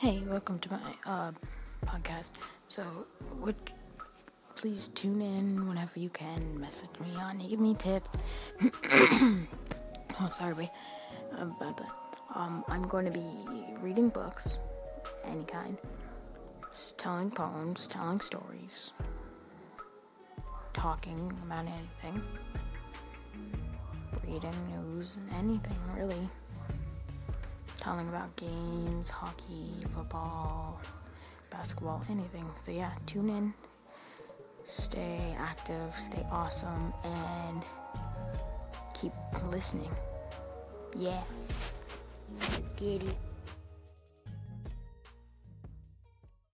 Hey, welcome to my uh, podcast. So, would please tune in whenever you can. Message me on, give me tips. oh, sorry, uh, but, but um, I'm going to be reading books, any kind, Just telling poems, telling stories, talking about anything, reading news, anything really telling about games, hockey, football, basketball, anything. So, yeah, tune in, stay active, stay awesome, and keep listening. Yeah. Get it.